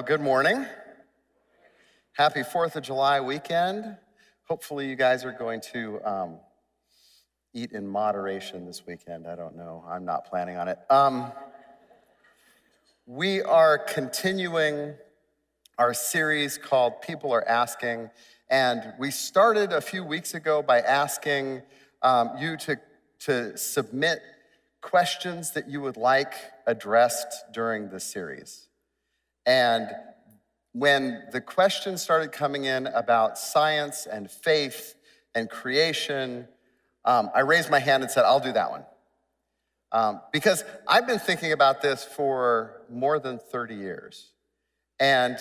Well, good morning. Happy 4th of July weekend. Hopefully, you guys are going to um, eat in moderation this weekend. I don't know. I'm not planning on it. Um, we are continuing our series called People Are Asking. And we started a few weeks ago by asking um, you to, to submit questions that you would like addressed during the series. And when the questions started coming in about science and faith and creation, um, I raised my hand and said, I'll do that one. Um, because I've been thinking about this for more than 30 years. And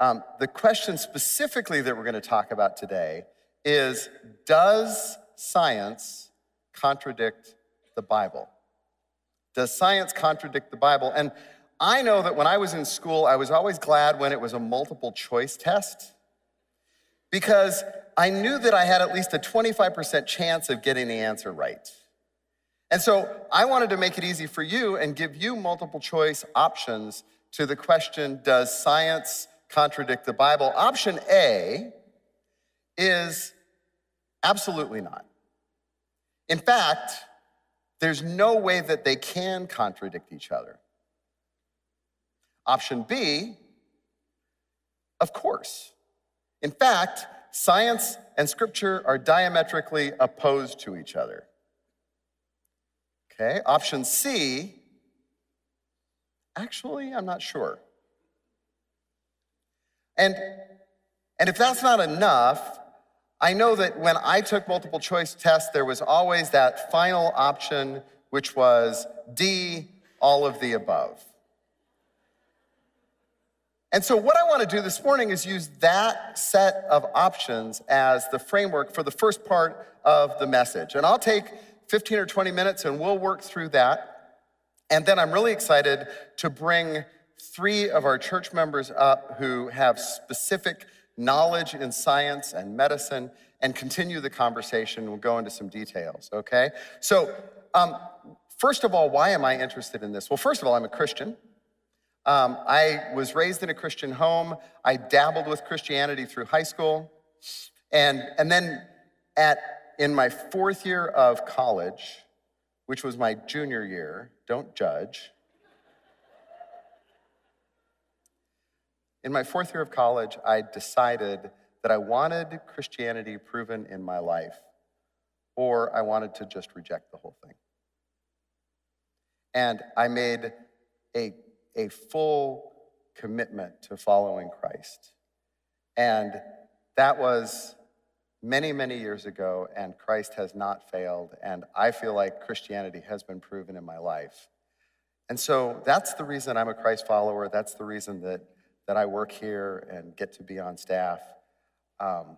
um, the question specifically that we're going to talk about today is Does science contradict the Bible? Does science contradict the Bible? And I know that when I was in school, I was always glad when it was a multiple choice test because I knew that I had at least a 25% chance of getting the answer right. And so I wanted to make it easy for you and give you multiple choice options to the question Does science contradict the Bible? Option A is absolutely not. In fact, there's no way that they can contradict each other. Option B, of course. In fact, science and scripture are diametrically opposed to each other. Okay, option C, actually, I'm not sure. And, and if that's not enough, I know that when I took multiple choice tests, there was always that final option, which was D, all of the above. And so, what I want to do this morning is use that set of options as the framework for the first part of the message. And I'll take 15 or 20 minutes and we'll work through that. And then I'm really excited to bring three of our church members up who have specific knowledge in science and medicine and continue the conversation. We'll go into some details, okay? So, um, first of all, why am I interested in this? Well, first of all, I'm a Christian. Um, I was raised in a Christian home. I dabbled with Christianity through high school. And, and then at, in my fourth year of college, which was my junior year, don't judge, In my fourth year of college, I decided that I wanted Christianity proven in my life, or I wanted to just reject the whole thing. And I made a, a full commitment to following Christ. And that was many, many years ago, and Christ has not failed. And I feel like Christianity has been proven in my life. And so that's the reason I'm a Christ follower. That's the reason that that I work here and get to be on staff. Um,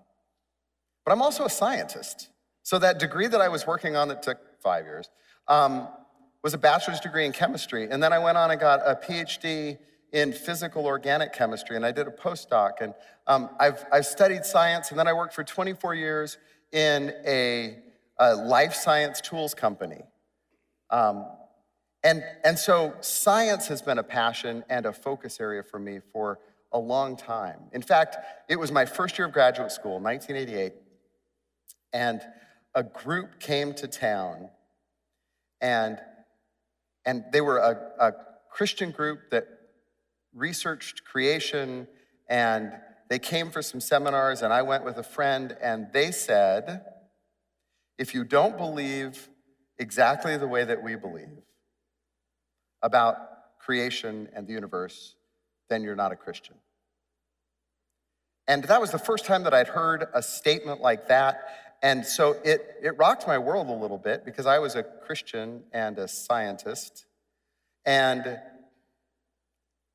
but I'm also a scientist. So that degree that I was working on that took five years um, was a bachelor's degree in chemistry. And then I went on and got a PhD in physical organic chemistry, and I did a postdoc. And um, I've, I've studied science, and then I worked for 24 years in a, a life science tools company. Um, and, and so science has been a passion and a focus area for me for a long time. In fact, it was my first year of graduate school, 1988, and a group came to town, and, and they were a, a Christian group that researched creation, and they came for some seminars, and I went with a friend, and they said, if you don't believe exactly the way that we believe, about creation and the universe, then you're not a Christian. And that was the first time that I'd heard a statement like that. And so it, it rocked my world a little bit because I was a Christian and a scientist. And,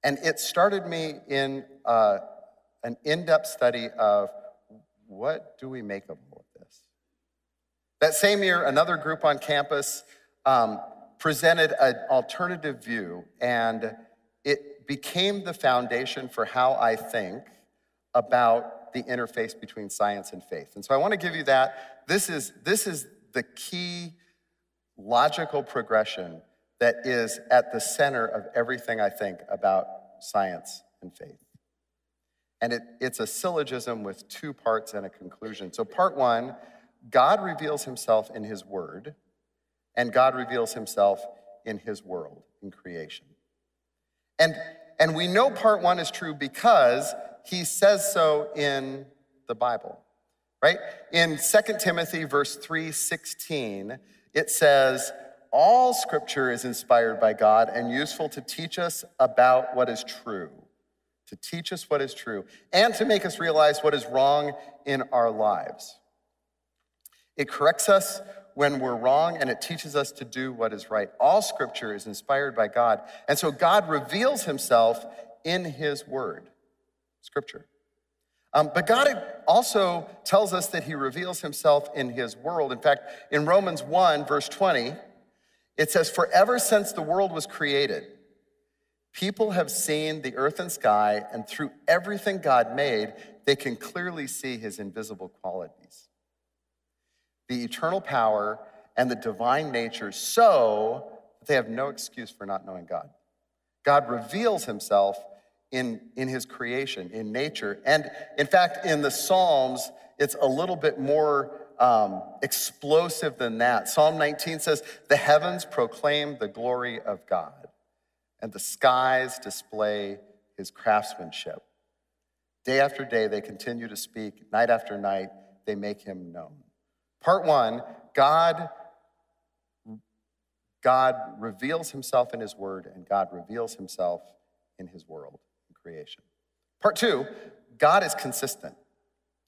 and it started me in uh, an in depth study of what do we make of all of this? That same year, another group on campus um, presented an alternative view, and it became the foundation for how I think about the interface between science and faith. And so I want to give you that. This is, this is the key logical progression that is at the center of everything I think about science and faith. And it, it's a syllogism with two parts and a conclusion. So, part one God reveals himself in his word, and God reveals himself in his world, in creation. And, and we know part one is true because he says so in the Bible, right? In 2 Timothy verse 3:16, it says, all scripture is inspired by God and useful to teach us about what is true, to teach us what is true, and to make us realize what is wrong in our lives. It corrects us when we're wrong and it teaches us to do what is right. All scripture is inspired by God. And so God reveals himself in his word, scripture. Um, but God also tells us that he reveals himself in his world. In fact, in Romans 1, verse 20, it says, For ever since the world was created, people have seen the earth and sky, and through everything God made, they can clearly see his invisible qualities the eternal power and the divine nature so that they have no excuse for not knowing God. God reveals himself in, in his creation, in nature. And in fact, in the Psalms, it's a little bit more um, explosive than that. Psalm 19 says, The heavens proclaim the glory of God, and the skies display his craftsmanship. Day after day, they continue to speak. Night after night, they make him known. Part one, God, God reveals himself in his word, and God reveals himself in his world, creation. Part two, God is consistent.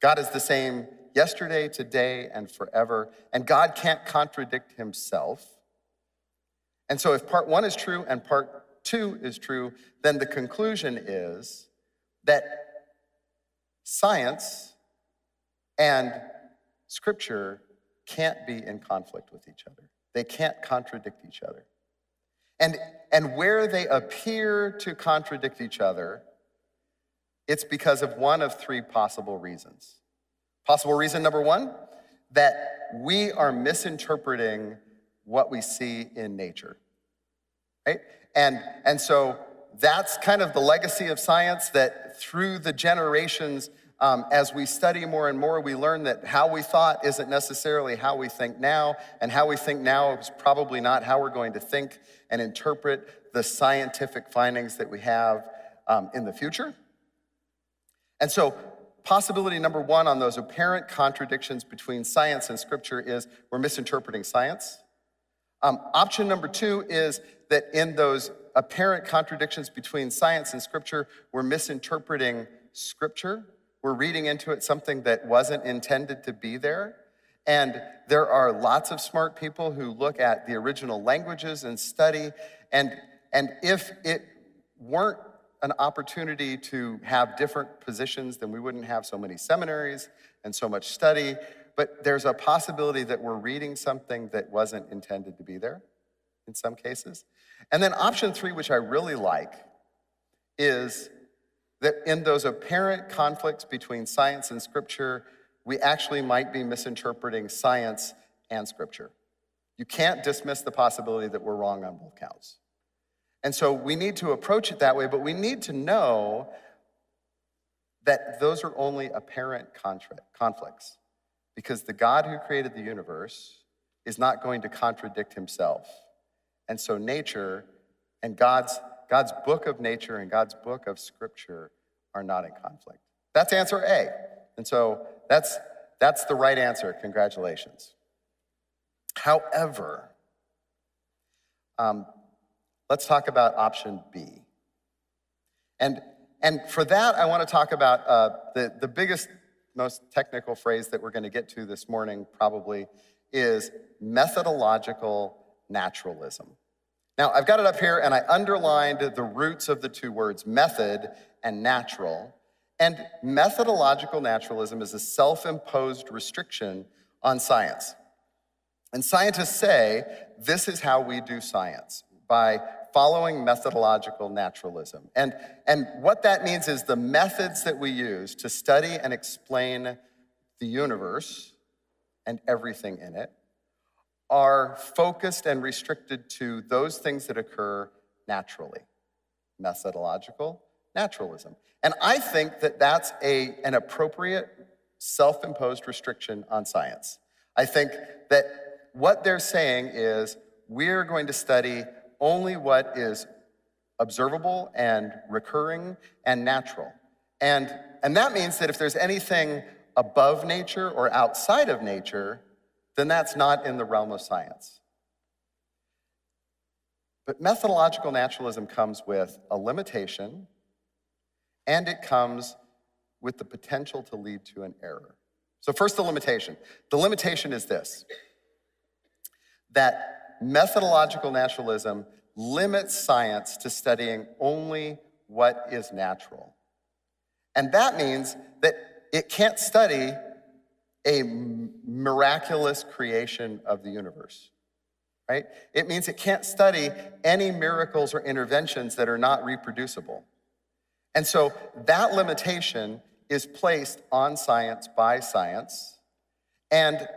God is the same yesterday, today, and forever, and God can't contradict himself. And so, if part one is true and part two is true, then the conclusion is that science and scripture can't be in conflict with each other. They can't contradict each other. And, and where they appear to contradict each other, it's because of one of three possible reasons. Possible reason number one, that we are misinterpreting what we see in nature, right? And, and so that's kind of the legacy of science that through the generations, um, as we study more and more, we learn that how we thought isn't necessarily how we think now, and how we think now is probably not how we're going to think and interpret the scientific findings that we have um, in the future. And so, possibility number one on those apparent contradictions between science and scripture is we're misinterpreting science. Um, option number two is that in those apparent contradictions between science and scripture, we're misinterpreting scripture. We're reading into it something that wasn't intended to be there. And there are lots of smart people who look at the original languages and study. And, and if it weren't an opportunity to have different positions, then we wouldn't have so many seminaries and so much study. But there's a possibility that we're reading something that wasn't intended to be there in some cases. And then option three, which I really like, is that in those apparent conflicts between science and scripture, we actually might be misinterpreting science and scripture. You can't dismiss the possibility that we're wrong on both counts. And so we need to approach it that way, but we need to know that those are only apparent conflicts because the God who created the universe is not going to contradict himself. And so nature and God's God's book of nature and God's book of scripture are not in conflict. That's answer A. And so that's, that's the right answer. Congratulations. However, um, let's talk about option B. And, and for that, I want to talk about uh, the, the biggest, most technical phrase that we're going to get to this morning, probably, is methodological naturalism. Now, I've got it up here and I underlined the roots of the two words, method and natural. And methodological naturalism is a self imposed restriction on science. And scientists say this is how we do science by following methodological naturalism. And, and what that means is the methods that we use to study and explain the universe and everything in it are focused and restricted to those things that occur naturally methodological, naturalism. And I think that that's a, an appropriate self imposed restriction on science. I think that what they're saying is we're going to study only what is observable and recurring and natural. And, and that means that if there's anything above nature or outside of nature, then that's not in the realm of science. But methodological naturalism comes with a limitation and it comes with the potential to lead to an error. So, first, the limitation. The limitation is this that methodological naturalism limits science to studying only what is natural. And that means that it can't study a miraculous creation of the universe, right? It means it can't study any miracles or interventions that are not reproducible. And so that limitation is placed on science by science. And,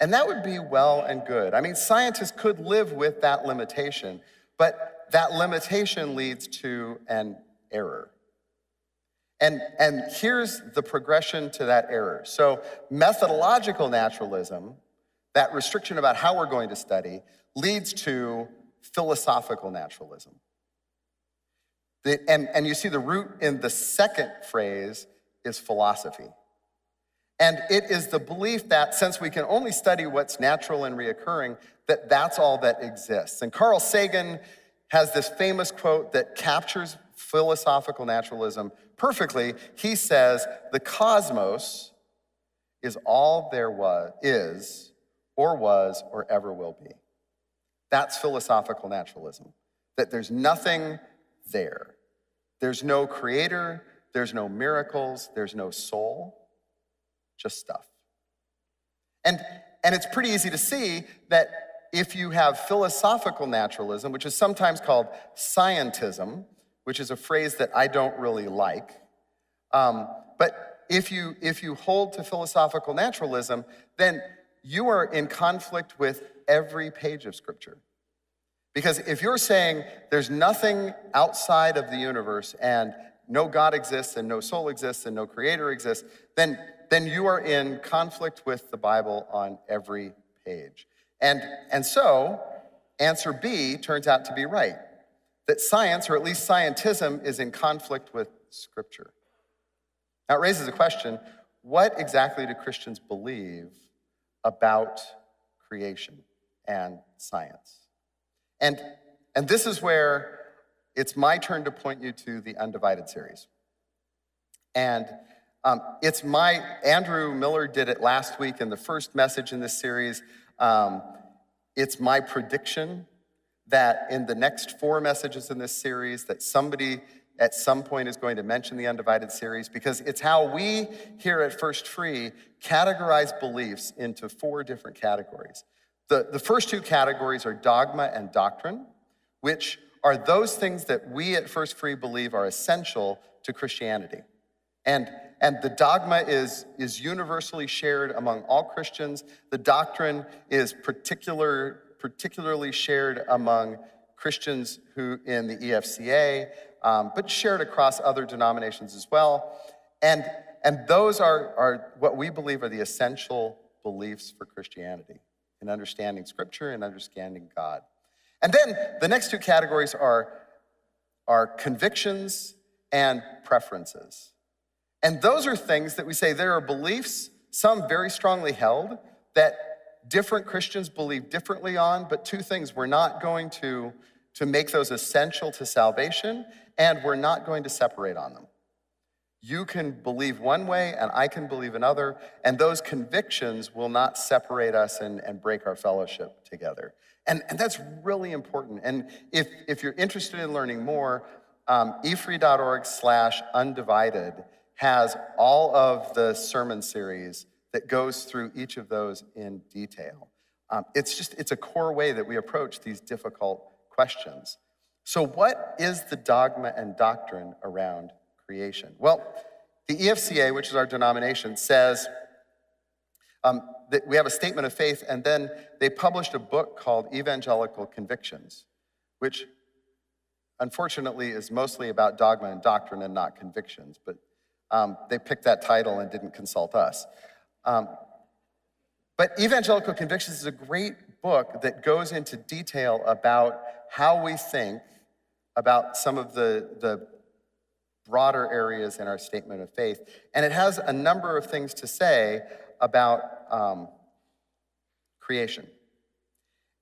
and that would be well and good. I mean, scientists could live with that limitation, but that limitation leads to an error. And, and here's the progression to that error. So, methodological naturalism, that restriction about how we're going to study, leads to philosophical naturalism. The, and, and you see the root in the second phrase is philosophy. And it is the belief that since we can only study what's natural and reoccurring, that that's all that exists. And Carl Sagan has this famous quote that captures philosophical naturalism perfectly. He says, "The cosmos is all there was is or was or ever will be." That's philosophical naturalism. That there's nothing there. There's no creator, there's no miracles, there's no soul, just stuff. And, and it's pretty easy to see that if you have philosophical naturalism, which is sometimes called scientism, which is a phrase that I don't really like, um, but if you, if you hold to philosophical naturalism, then you are in conflict with every page of Scripture. Because if you're saying there's nothing outside of the universe and no God exists and no soul exists and no creator exists, then, then you are in conflict with the Bible on every page. And, and so, answer B turns out to be right that science, or at least scientism, is in conflict with Scripture. Now, it raises a question what exactly do Christians believe about creation and science? And, and this is where it's my turn to point you to the Undivided series. And um, it's my, Andrew Miller did it last week in the first message in this series. Um, it's my prediction that in the next four messages in this series that somebody at some point is going to mention the undivided series because it's how we here at first free categorize beliefs into four different categories the, the first two categories are dogma and doctrine which are those things that we at First Free believe are essential to Christianity. And, and the dogma is, is universally shared among all Christians. The doctrine is particular, particularly shared among Christians who in the EFCA, um, but shared across other denominations as well. And, and those are, are what we believe are the essential beliefs for Christianity in understanding Scripture and understanding God. And then the next two categories are, are convictions and preferences. And those are things that we say there are beliefs, some very strongly held, that different Christians believe differently on, but two things we're not going to, to make those essential to salvation, and we're not going to separate on them. You can believe one way and I can believe another, and those convictions will not separate us and, and break our fellowship together. And, and that's really important. And if, if you're interested in learning more, um, efree.org slash undivided has all of the sermon series that goes through each of those in detail. Um, it's just, it's a core way that we approach these difficult questions. So what is the dogma and doctrine around creation? Well, the EFCA, which is our denomination, says um, that we have a statement of faith, and then they published a book called Evangelical Convictions, which unfortunately, is mostly about dogma and doctrine and not convictions, but um, they picked that title and didn't consult us. Um, but Evangelical Convictions is a great book that goes into detail about how we think about some of the, the broader areas in our statement of faith. And it has a number of things to say about um, creation.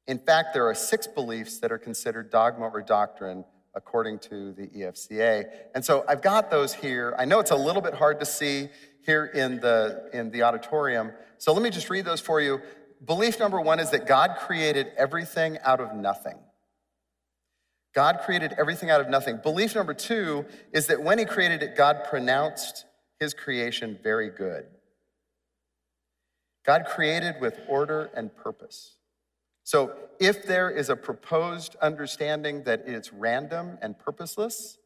In fact, there are six beliefs that are considered dogma or doctrine according to the EFCA. And so I've got those here. I know it's a little bit hard to see here in the, in the auditorium. So let me just read those for you. Belief number one is that God created everything out of nothing. God created everything out of nothing. Belief number two is that when he created it, God pronounced his creation very good. God created with order and purpose. So if there is a proposed understanding that it's random and purposeless,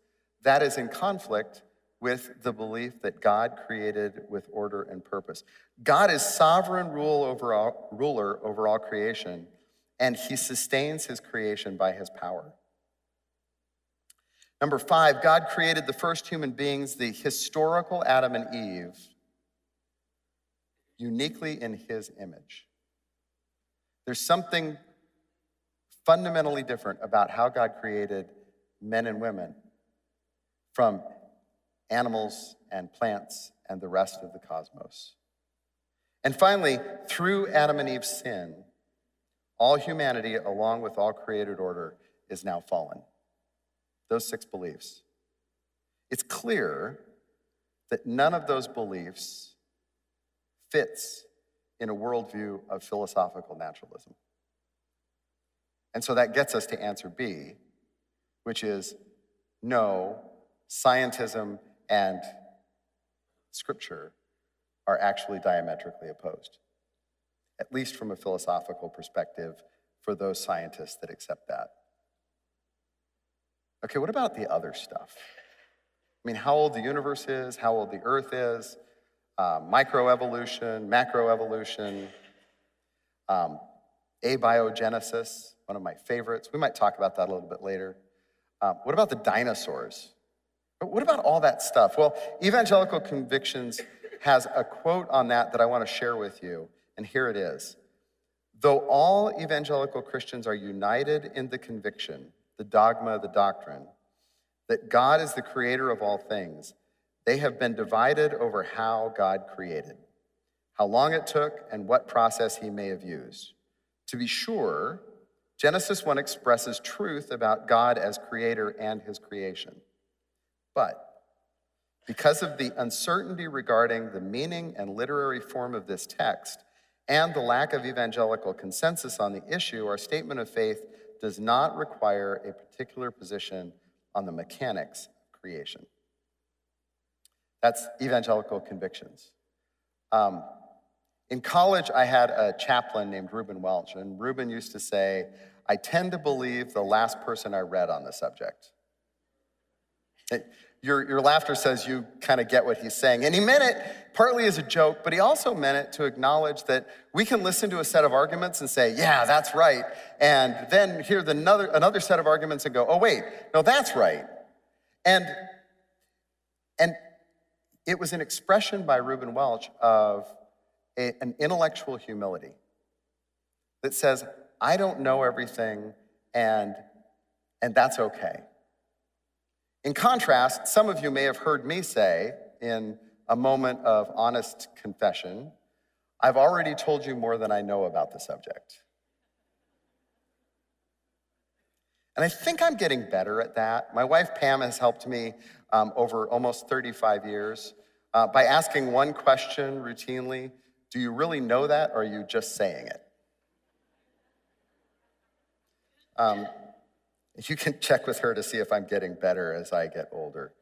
that is in conflict with the belief that God created with order and purpose. God is sovereign rule over all, ruler over all creation, and he sustains his creation by his power. Number five, God created the first human beings, the historical Adam and Eve, uniquely in his image. There's something fundamentally different about how God created men and women from animals and plants and the rest of the cosmos. And finally, through Adam and Eve's sin, all humanity, along with all created order, is now fallen. Those six beliefs. It's clear that none of those beliefs fits in a worldview of philosophical naturalism. And so that gets us to answer B, which is no, scientism and scripture are actually diametrically opposed, at least from a philosophical perspective for those scientists that accept that. Okay, what about the other stuff? I mean, how old the universe is, how old the earth is, uh, microevolution, macroevolution, um, abiogenesis, one of my favorites. We might talk about that a little bit later. Um, what about the dinosaurs? But what about all that stuff? Well, Evangelical Convictions has a quote on that that I want to share with you, and here it is. Though all evangelical Christians are united in the conviction, the dogma, the doctrine, that God is the creator of all things, they have been divided over how God created, how long it took, and what process he may have used. To be sure, Genesis 1 expresses truth about God as creator and his creation. But because of the uncertainty regarding the meaning and literary form of this text and the lack of evangelical consensus on the issue, our statement of faith does not require a particular position on the mechanics of creation. That's evangelical convictions. Um, in college, I had a chaplain named Reuben Welch, and Reuben used to say, I tend to believe the last person I read on the subject. Your, your laughter says you kind of get what he's saying. And he meant it partly as a joke, but he also meant it to acknowledge that we can listen to a set of arguments and say, yeah, that's right. And then hear the another, another set of arguments and go, oh, wait, no, that's right. And, and it was an expression by Reuben Welch of a, an intellectual humility that says, I don't know everything, and, and that's okay. In contrast, some of you may have heard me say in a moment of honest confession, I've already told you more than I know about the subject. And I think I'm getting better at that. My wife Pam has helped me um, over almost 35 years uh, by asking one question routinely Do you really know that, or are you just saying it? Um, you can check with her to see if I'm getting better as I get older.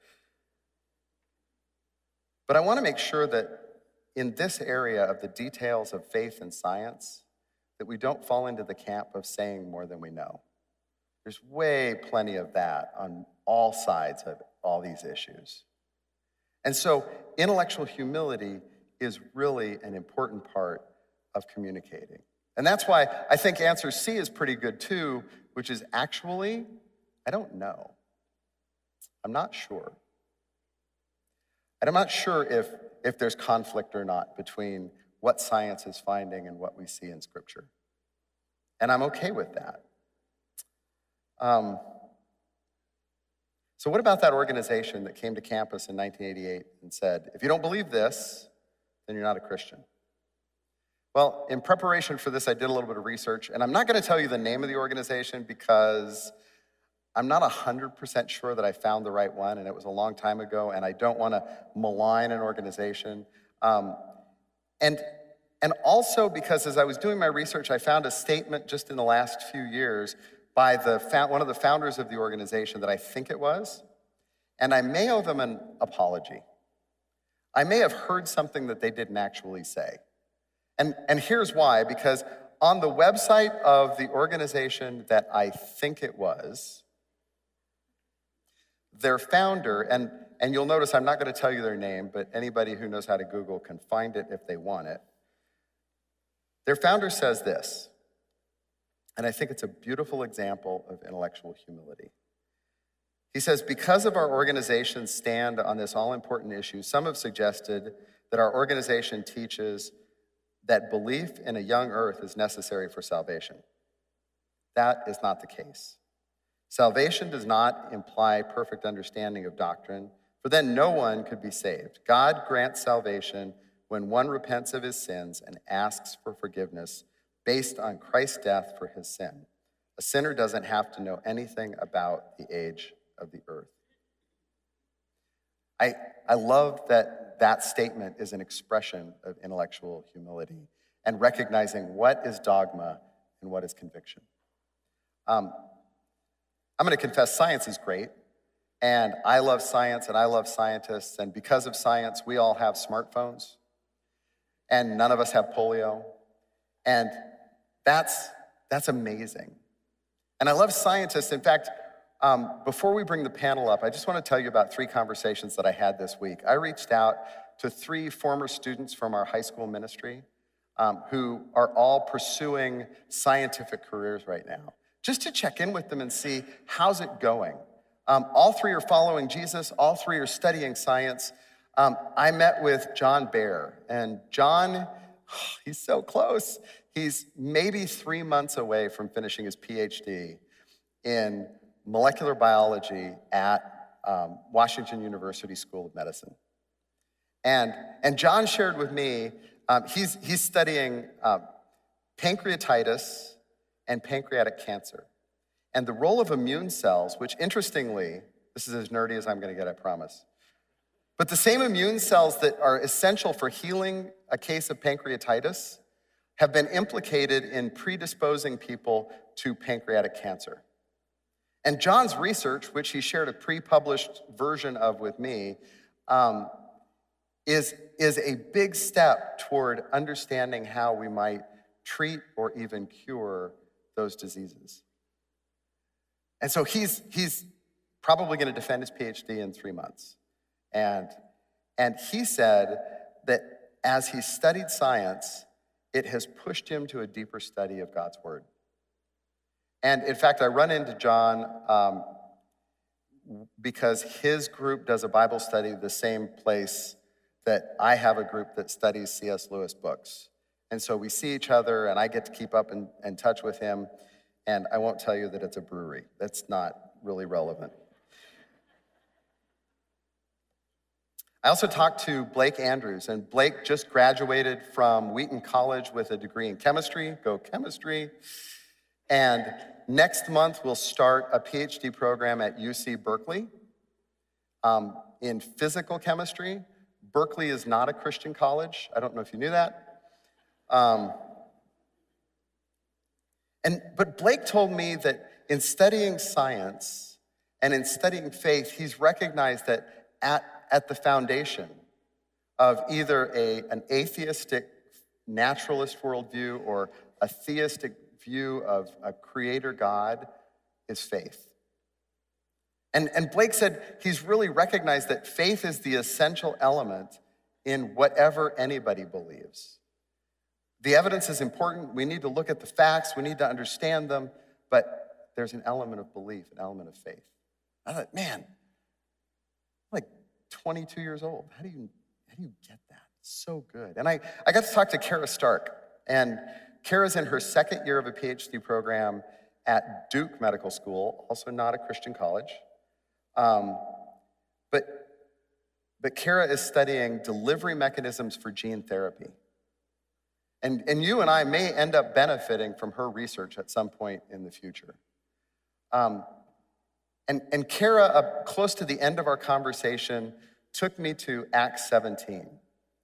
But I want to make sure that in this area of the details of faith and science, that we don't fall into the camp of saying more than we know. There's way plenty of that on all sides of all these issues. And so, intellectual humility is really an important part of communicating. And that's why I think answer C is pretty good too, which is actually, I don't know. I'm not sure. And I'm not sure if, if there's conflict or not between what science is finding and what we see in Scripture. And I'm okay with that. Um, so, what about that organization that came to campus in 1988 and said, if you don't believe this, then you're not a Christian? Well, in preparation for this, I did a little bit of research, and I'm not going to tell you the name of the organization because I'm not 100% sure that I found the right one, and it was a long time ago, and I don't want to malign an organization. Um, and, and also because as I was doing my research, I found a statement just in the last few years by the, one of the founders of the organization that I think it was, and I may owe them an apology. I may have heard something that they didn't actually say. And, and here's why because on the website of the organization that I think it was, their founder, and, and you'll notice I'm not going to tell you their name, but anybody who knows how to Google can find it if they want it. Their founder says this, and I think it's a beautiful example of intellectual humility. He says, Because of our organization's stand on this all important issue, some have suggested that our organization teaches that belief in a young earth is necessary for salvation. That is not the case. Salvation does not imply perfect understanding of doctrine, for then no one could be saved. God grants salvation when one repents of his sins and asks for forgiveness based on Christ's death for his sin. A sinner doesn't have to know anything about the age of the earth. I, I love that that statement is an expression of intellectual humility and recognizing what is dogma and what is conviction. Um, I'm going to confess science is great. And I love science and I love scientists. And because of science, we all have smartphones. And none of us have polio. And that's, that's amazing. And I love scientists. In fact, um, before we bring the panel up, I just want to tell you about three conversations that I had this week. I reached out to three former students from our high school ministry um, who are all pursuing scientific careers right now just to check in with them and see how's it going. Um, all three are following Jesus, all three are studying science. Um, I met with John Bear, and John, he's so close. He's maybe three months away from finishing his PhD in molecular biology at um, Washington University School of Medicine. And, and John shared with me, um, he's, he's studying uh, pancreatitis and pancreatic cancer. And the role of immune cells, which interestingly, this is as nerdy as I'm gonna get, I promise. But the same immune cells that are essential for healing a case of pancreatitis have been implicated in predisposing people to pancreatic cancer. And John's research, which he shared a pre published version of with me, um, is, is a big step toward understanding how we might treat or even cure those diseases. And so he's, he's probably going to defend his PhD in three months. And, and he said that as he studied science, it has pushed him to a deeper study of God's word. And in fact, I run into John um, because his group does a Bible study the same place that I have a group that studies C.S. Lewis books. And so we see each other, and I get to keep up in, in touch with him. And I won't tell you that it's a brewery, that's not really relevant. I also talked to Blake Andrews, and Blake just graduated from Wheaton College with a degree in chemistry. Go chemistry. And next month, we'll start a PhD program at UC Berkeley um, in physical chemistry. Berkeley is not a Christian college. I don't know if you knew that. Um, and, but Blake told me that in studying science and in studying faith, he's recognized that at, at the foundation of either a, an atheistic naturalist worldview or a theistic view of a creator God is faith. And, and Blake said he's really recognized that faith is the essential element in whatever anybody believes. The evidence is important. We need to look at the facts, we need to understand them, but there's an element of belief, an element of faith. I thought, man, I'm like 22 years old. How do you, how do you get that? So good. And I, I got to talk to Kara Stark, and Kara's in her second year of a PhD program at Duke Medical School, also not a Christian college. Um, but, but Kara is studying delivery mechanisms for gene therapy. And, and you and I may end up benefiting from her research at some point in the future. Um, and, and Kara, uh, close to the end of our conversation, took me to Acts 17.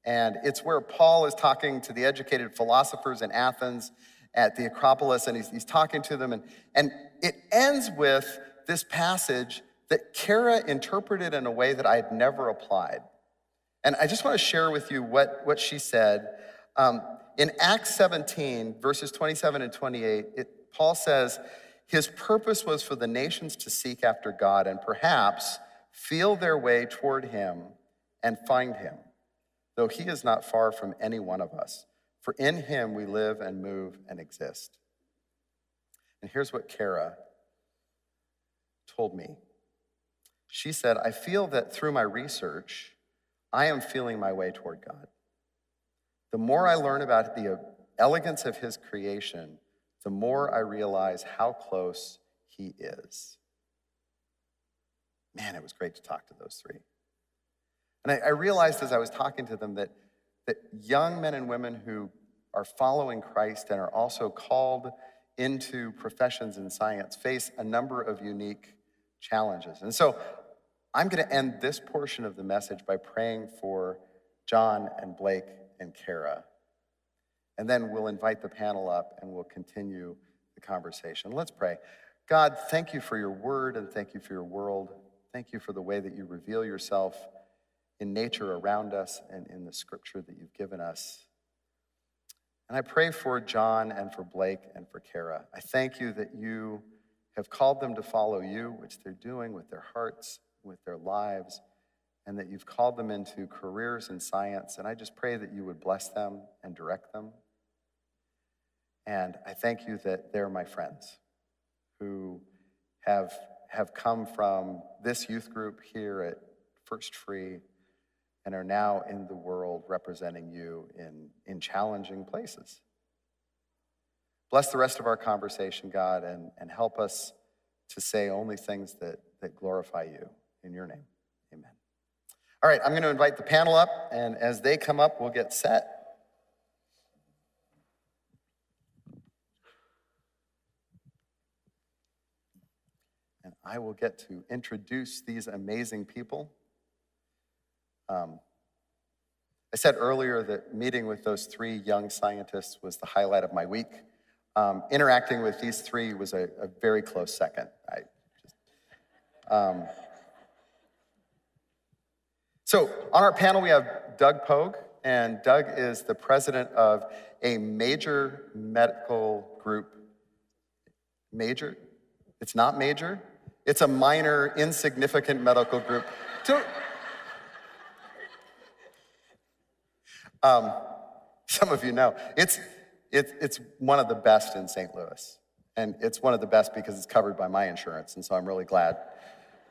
And it's where Paul is talking to the educated philosophers in Athens at the Acropolis, and he's, he's talking to them. And, and it ends with this passage that Kara interpreted in a way that I had never applied. And I just want to share with you what, what she said. Um, in Acts 17, verses 27 and 28, it, Paul says, His purpose was for the nations to seek after God and perhaps feel their way toward Him and find Him, though He is not far from any one of us. For in Him we live and move and exist. And here's what Kara told me. She said, I feel that through my research, I am feeling my way toward God. The more I learn about the elegance of his creation, the more I realize how close he is. Man, it was great to talk to those three. And I, I realized as I was talking to them that, that young men and women who are following Christ and are also called into professions in science face a number of unique challenges. And so I'm going to end this portion of the message by praying for John and Blake and Kara. And then we'll invite the panel up and we'll continue the conversation. Let's pray. God, thank you for your word and thank you for your world. Thank you for the way that you reveal yourself in nature around us and in the scripture that you've given us. And I pray for John and for Blake and for Kara. I thank you that you have called them to follow you, which they're doing with their hearts, with their lives and that you've called them into careers in science. And I just pray that you would bless them and direct them. And I thank you that they're my friends who have, have come from this youth group here at First Free and are now in the world representing you in, in challenging places. Bless the rest of our conversation, God, and, and help us to say only things that, that glorify you. In your name. Amen. All right, I'm going to invite the panel up, and as they come up, we'll get set. And I will get to introduce these amazing people. Um, I said earlier that meeting with those three young scientists was the highlight of my week. Um, interacting with these three was a, a very close second. I just, um, so on our panel, we have Doug Pogue, and Doug is the president of a major medical group. Major? It's not major. It's a minor, insignificant medical group. So, um, some of you know, it's, it, it's one of the best in St. Louis. And it's one of the best because it's covered by my insurance. And so I'm really glad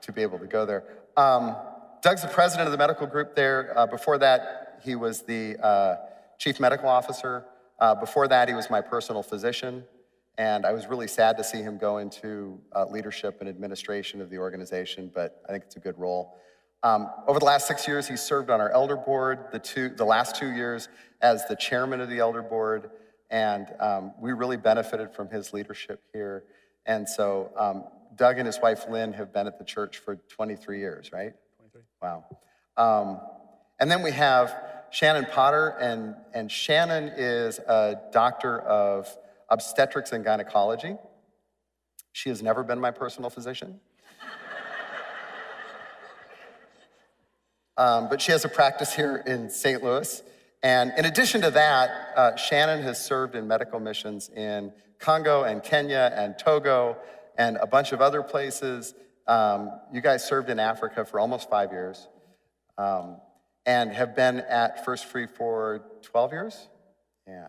to be able to go there. Um, Doug's the president of the medical group there. Uh, before that, he was the uh, chief medical officer. Uh, before that, he was my personal physician. And I was really sad to see him go into uh, leadership and administration of the organization, but I think it's a good role. Um, over the last six years, he served on our elder board, the, two, the last two years as the chairman of the elder board, and um, we really benefited from his leadership here. And so um, Doug and his wife Lynn have been at the church for 23 years, right? 23. Wow. Um, and then we have Shannon Potter, and, and Shannon is a doctor of obstetrics and gynecology. She has never been my personal physician. Um, but she has a practice here in St. Louis. And in addition to that, uh, Shannon has served in medical missions in Congo and Kenya and Togo and a bunch of other places. Um, you guys served in Africa for almost five years um, and have been at First Free for 12 years? Yeah.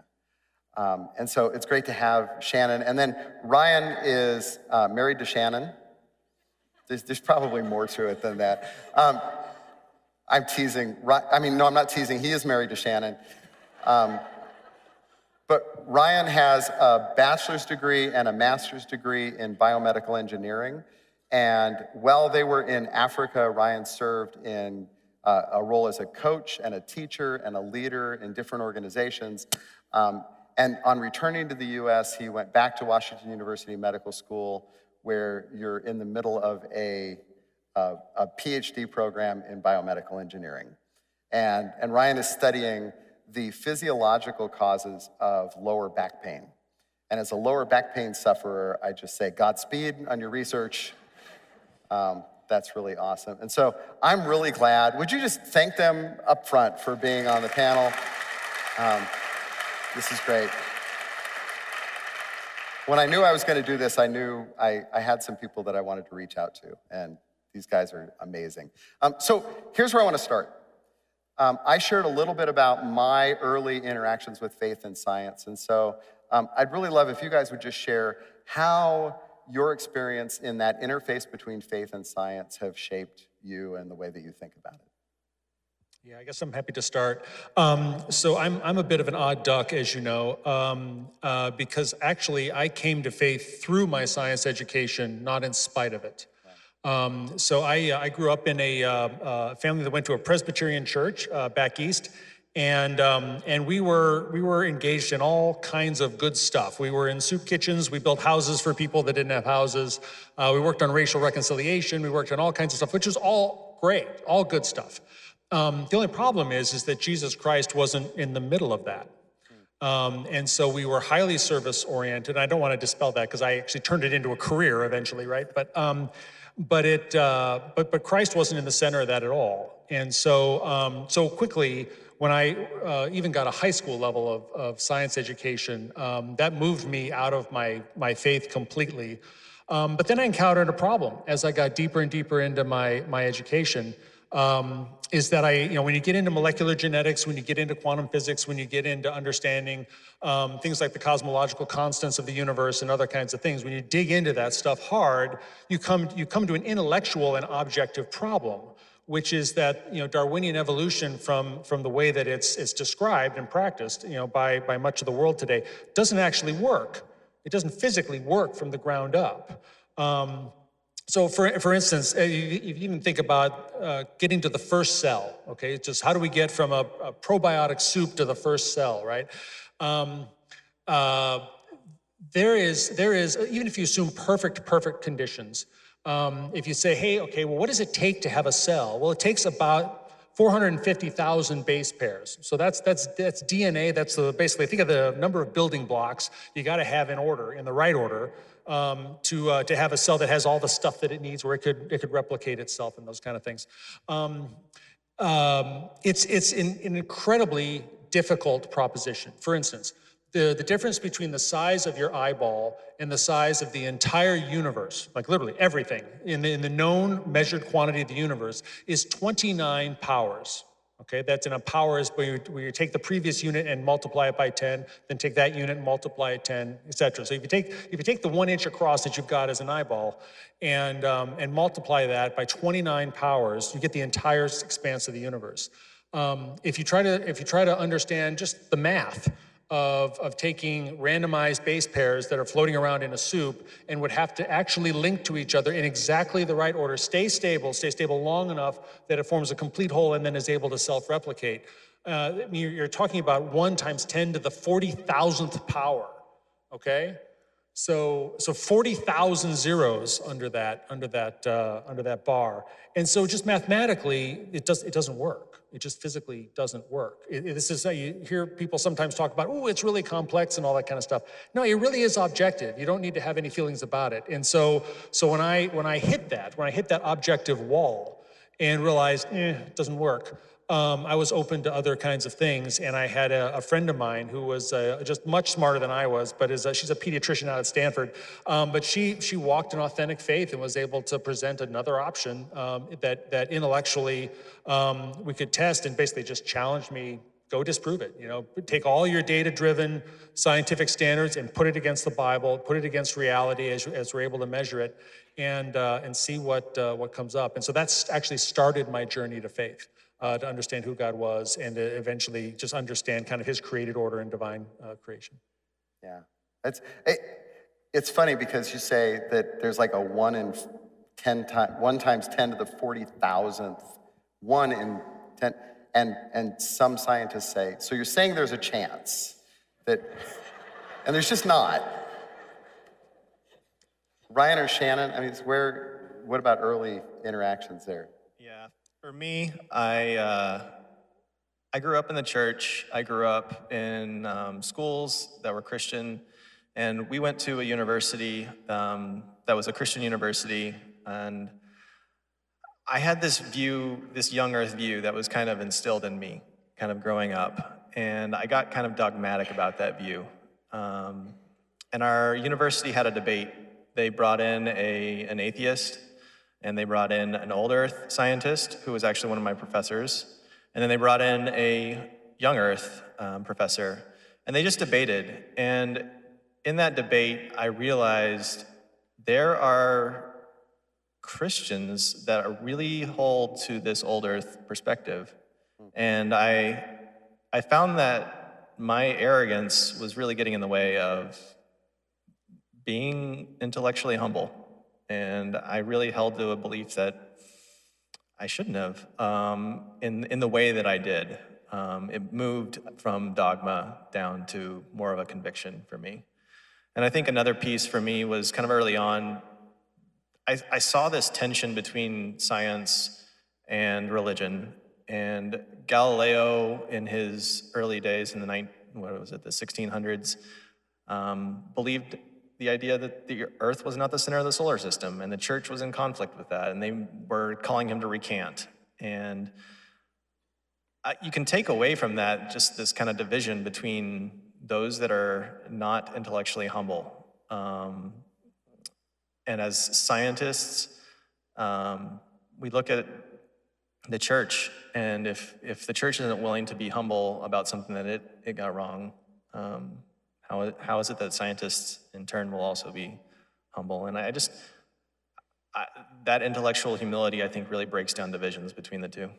Um, and so it's great to have Shannon. And then Ryan is uh, married to Shannon. There's, there's, probably more to it than that. I'm teasing. I mean, no, I'm not teasing. He is married to Shannon. Um, but Ryan has a bachelor's degree and a master's degree in biomedical engineering. And while they were in Africa, Ryan served in uh, a role as a coach and a teacher and a leader in different organizations. Um, and on returning to the US, he went back to Washington University Medical School, where you're in the middle of a, uh, a PhD program in biomedical engineering. And, and Ryan is studying the physiological causes of lower back pain. And as a lower back pain sufferer, I just say Godspeed on your research. Um, that's really awesome. And so I'm really glad. Would you just thank them up front for being on the panel? Um, this is great. When I knew I was going to do this, I knew I, I, had some people that I wanted to reach out to, and these guys are amazing. Um, so here's where I want to start. Um, I shared a little bit about my early interactions with faith and science, and so um, I'd really love if you guys would just share how your experience in that interface between faith and science have shaped you and the way that you think about it? Yeah, I guess I'm happy to start. Um, so I'm I'm a bit of an odd duck, as you know, um, uh, because actually I came to faith through my science education, not in spite of it. Um, so I uh, I grew up in a uh, uh, family that went to a Presbyterian church uh, back east, and um, and we were we were engaged in all kinds of good stuff. We were in soup kitchens. We built houses for people that didn't have houses. We worked on racial reconciliation. We worked on all kinds of stuff, which was all great, all good stuff. Um, the only problem is is that Jesus Christ wasn't in the middle of that. Um, and so we were highly service oriented. I don't want to dispel that because I actually turned it into a career eventually, right? But um, but it uh, but but Christ wasn't in the center of that at all. And so um, so quickly when I uh, even got a high school level of, of science education, um, that moved me out of my, my faith completely. Um, but then I encountered a problem as I got deeper and deeper into my, my education. Um, is that I, you know, when you get into molecular genetics, when you get into quantum physics, when you get into understanding um, things like the cosmological constants of the universe and other kinds of things, when you dig into that stuff hard, you come, you come to an intellectual and objective problem which is that you know Darwinian evolution from from the way that it's it's described and practiced you know by by much of the world today doesn't actually work. It doesn't physically work from the ground up. Um, so, for for instance, if you even think about uh, getting to the first cell, okay, just how do we get from a, a prebiotic soup to the first cell, right? Um, uh, there is there is even if you assume perfect perfect conditions um, if you say, hey, okay, well, what does it take to have a cell? Well, it takes about 450,000 base pairs. So that's that's that's DNA. That's the, basically think of the number of building blocks you got to have in order, in the right order, um, to uh, to have a cell that has all the stuff that it needs, where it could it could replicate itself and those kind of things. Um, um, it's it's an, incredibly difficult proposition. For instance, the, the difference between the size of your eyeball and the size of the entire universe, like literally everything in the, in the known measured quantity of the universe, is 29 powers. Okay, that's in a power is where you, where you take the previous unit and multiply it by 10, then take that unit and multiply it 10, etc. So if you take if you take the one inch across that you've got as an eyeball and um, and multiply that by 29 powers, you get the entire expanse of the universe. Um, if you try to if you try to understand just the math, of, of taking randomized base pairs that are floating around in a soup and would have to actually link to each other in exactly the right order, stay stable, stay stable long enough that it forms a complete whole and then is able to self replicate. Uh, you're talking about 1 times 10 to the 40,000th power, okay? So, so 40,000 zeros under that, under that, uh, under that bar. And so just mathematically, it, does, it doesn't work. It just physically doesn't work. It, this is how you hear people sometimes talk about, oh, it's really complex and all that kind of stuff. No, it really is objective. You don't need to have any feelings about it. And so, so when I, when I hit that, when I hit that objective wall and realized, eh, it doesn't work, um, I was open to other kinds of things. And I had a, a friend of mine who was uh, just much smarter than I was, but is a, she's a pediatrician out at Stanford. Um, but she she walked in authentic faith and was able to present another option um, that that intellectually um, we could test and basically just challenged me. Go disprove it. You know, take all your data-driven scientific standards and put it against the Bible, put it against reality as, as we're able to measure it, and uh, and see what uh, what comes up. And so that's actually started my journey to faith. Uh, to understand who God was and to eventually just understand kind of his created order and divine uh, creation. Yeah. It's, it, it's funny because you say that there's like a one in 10 times, one times 10 to the 40,000th, one in 10, and, and some scientists say, so you're saying there's a chance that, and there's just not. Ryan or Shannon, I mean, it's where, what about early interactions there? Yeah, for me, I uh, I grew up in the church. I grew up in um, schools that were Christian, and we went to a university um, that was a Christian university, and I had this view, this young Earth view, that was kind of instilled in me, kind of growing up, and I got kind of dogmatic about that view. Um, and our university had a debate. They brought in a an atheist and they brought in an old Earth scientist who was actually one of my professors, and then they brought in a young Earth um, professor, and they just debated. And in that debate, I realized there are Christians that really hold to this old Earth perspective, and I I found that my arrogance was really getting in the way of being intellectually humble and I really held to a belief that I shouldn't have um, in, in the way that I did. Um, it moved from dogma down to more of a conviction for me. And I think another piece for me was kind of early on, I, I saw this tension between science and religion. And Galileo, in his early days in the, what was it, the 1600s, um, believed the idea that the earth was not the center of the solar system and the church was in conflict with that and they were calling him to recant. And you can take away from that just this kind of division between those that are not intellectually humble um, and as scientists um, we look at the church and if if the church isn't willing to be humble about something that it, it got wrong um, how, how is it that scientists, in turn, will also be humble? And I just, I, that intellectual humility, I think, really breaks down divisions between the two.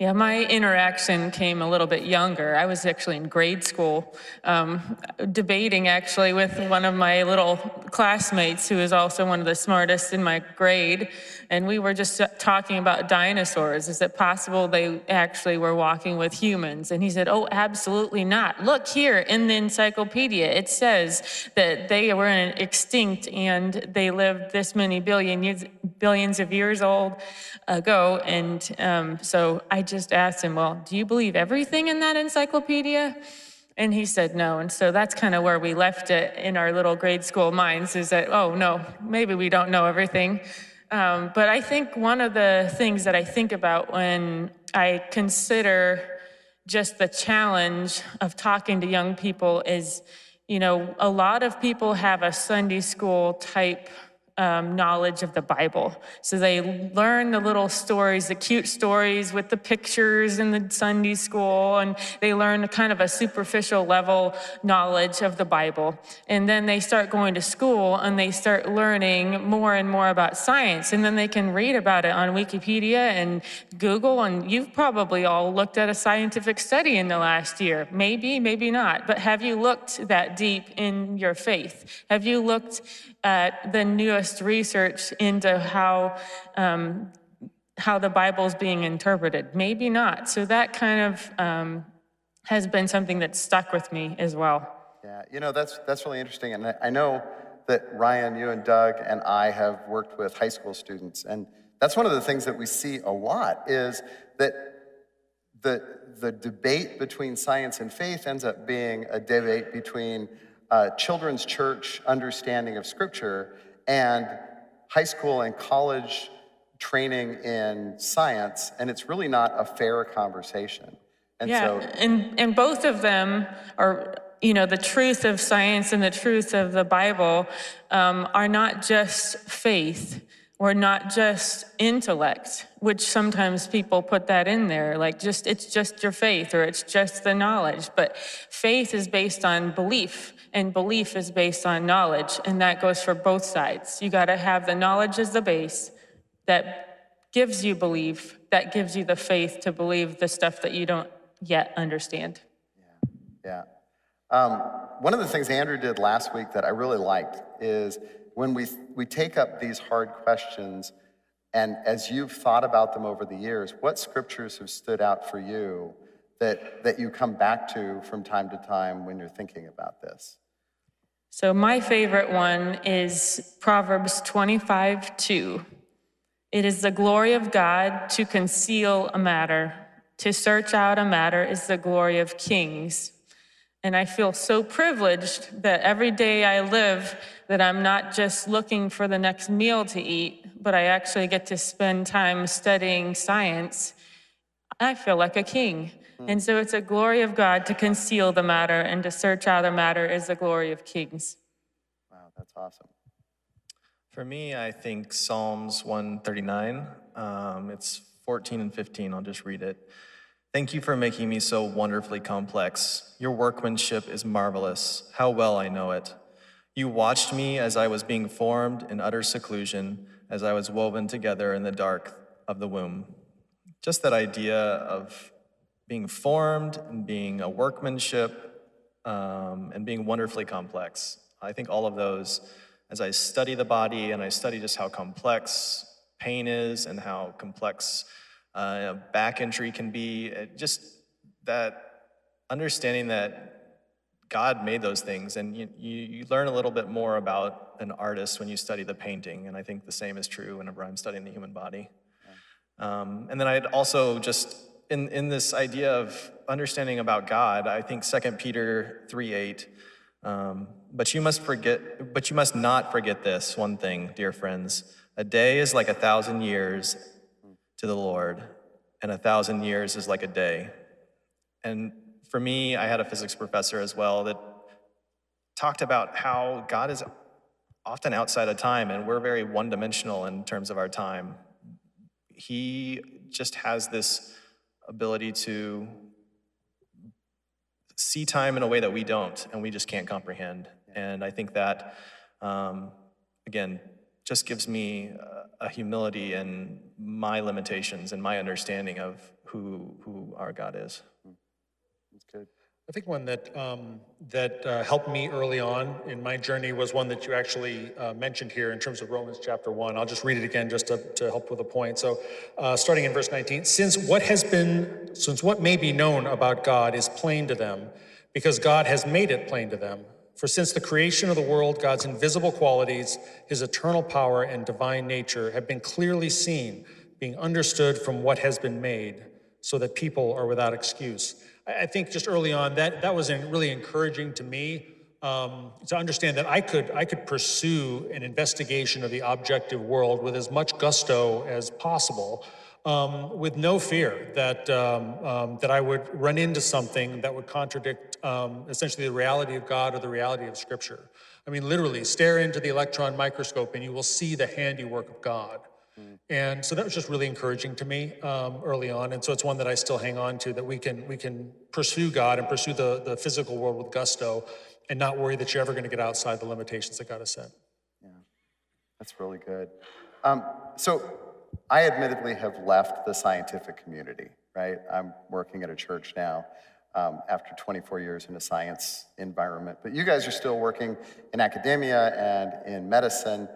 Yeah, my interaction came a little bit younger. I was actually in grade school, um, debating actually with one of my little classmates who is also one of the smartest in my grade. And we were just talking about dinosaurs. Is it possible they actually were walking with humans? And he said, Oh, absolutely not. Look here in the encyclopedia, it says that they were extinct and they lived this many billion years, billions of years old ago. And um, so I just asked him, Well, do you believe everything in that encyclopedia? And he said no. And so that's kind of where we left it in our little grade school minds is that, oh, no, maybe we don't know everything. Um, but I think one of the things that I think about when I consider just the challenge of talking to young people is, you know, a lot of people have a Sunday school type um, knowledge of the Bible. So they learn the little stories, the cute stories with the pictures in the Sunday school, and they learn kind of a superficial level knowledge of the Bible. And then they start going to school and they start learning more and more about science. And then they can read about it on Wikipedia and Google. And you've probably all looked at a scientific study in the last year. Maybe, maybe not. But have you looked that deep in your faith? Have you looked at the newest research into how um, how the Bible is being interpreted. Maybe not. So that kind of um, has been something that stuck with me as well. Yeah, you know that's that's really interesting, and I know that Ryan, you and Doug and I have worked with high school students, and that's one of the things that we see a lot is that the the debate between science and faith ends up being a debate between uh, children's church understanding of Scripture and high school and college training in science, and it's really not a fair conversation. And yeah, so, and and both of them are, you know, the truth of science and the truth of the Bible um, are not just faith or not just intellect, which sometimes people put that in there, like just it's just your faith or it's just the knowledge. But faith is based on belief and belief is based on knowledge, and that goes for both sides. You got to have the knowledge as the base that gives you belief, that gives you the faith to believe the stuff that you don't yet understand. Yeah. Um, one of the things Andrew did last week that I really liked is when we, we take up these hard questions, and as you've thought about them over the years, what scriptures have stood out for you that, that you come back to from time to time when you're thinking about this? So, my favorite one is Proverbs 25 2. It is the glory of God to conceal a matter, to search out a matter is the glory of kings. And I feel so privileged that every day I live, that I'm not just looking for the next meal to eat, but I actually get to spend time studying science. I feel like a king. And so it's a glory of God to conceal the matter, and to search out a matter is the glory of kings. Wow, that's awesome. For me, I think Psalms 139. Um, it's 14 and 15. I'll just read it. Thank you for making me so wonderfully complex. Your workmanship is marvelous. How well I know it. You watched me as I was being formed in utter seclusion, as I was woven together in the dark of the womb. Just that idea of being formed and being a workmanship um, and being wonderfully complex. I think all of those, as I study the body and I study just how complex pain is and how complex uh, back injury can be, just that understanding that God made those things, and you, you, you, learn a little bit more about an artist when you study the painting, and I think the same is true whenever I'm studying the human body. Um, and then I'd also just in, in this idea of understanding about God, I think 2 Peter 3 8, um, but you must forget, but you must not forget this one thing, dear friends. A day is like a thousand years to the Lord, and a thousand years is like a day. And for me, I had a physics professor as well that talked about how God is often outside of time, and we're very one dimensional in terms of our time. He just has this ability to see time in a way that we don't and we just can't comprehend. And I think that, um, again, just gives me a, a humility in my limitations and my understanding of who, who our God is. That's good. I think one that um, that uh, helped me early on in my journey was one that you actually uh, mentioned here in terms of Romans chapter one. I'll just read it again just to, to help with a point. So, uh, starting in verse 19, since what has been, since what may be known about God is plain to them, because God has made it plain to them. For since the creation of the world, God's invisible qualities, His eternal power and divine nature have been clearly seen, being understood from what has been made, so that people are without excuse. I think just early on that that was really encouraging to me um, to understand that I could I could pursue an investigation of the objective world with as much gusto as possible, um, with no fear that um, um that I would run into something that would contradict um, essentially the reality of God or the reality of Scripture. I mean, literally, stare into the electron microscope and you will see the handiwork of God. And so that was just really encouraging to me um, early on. And so it's one that I still hang on to that we can we can pursue God and pursue the, the physical world with gusto and not worry that you're ever going to get outside the limitations that God has set. Yeah, that's really good. Um, so I admittedly have left the scientific community, right? I'm working at a church now um, after 24 years in a science environment. But you guys are still working in academia and in medicine.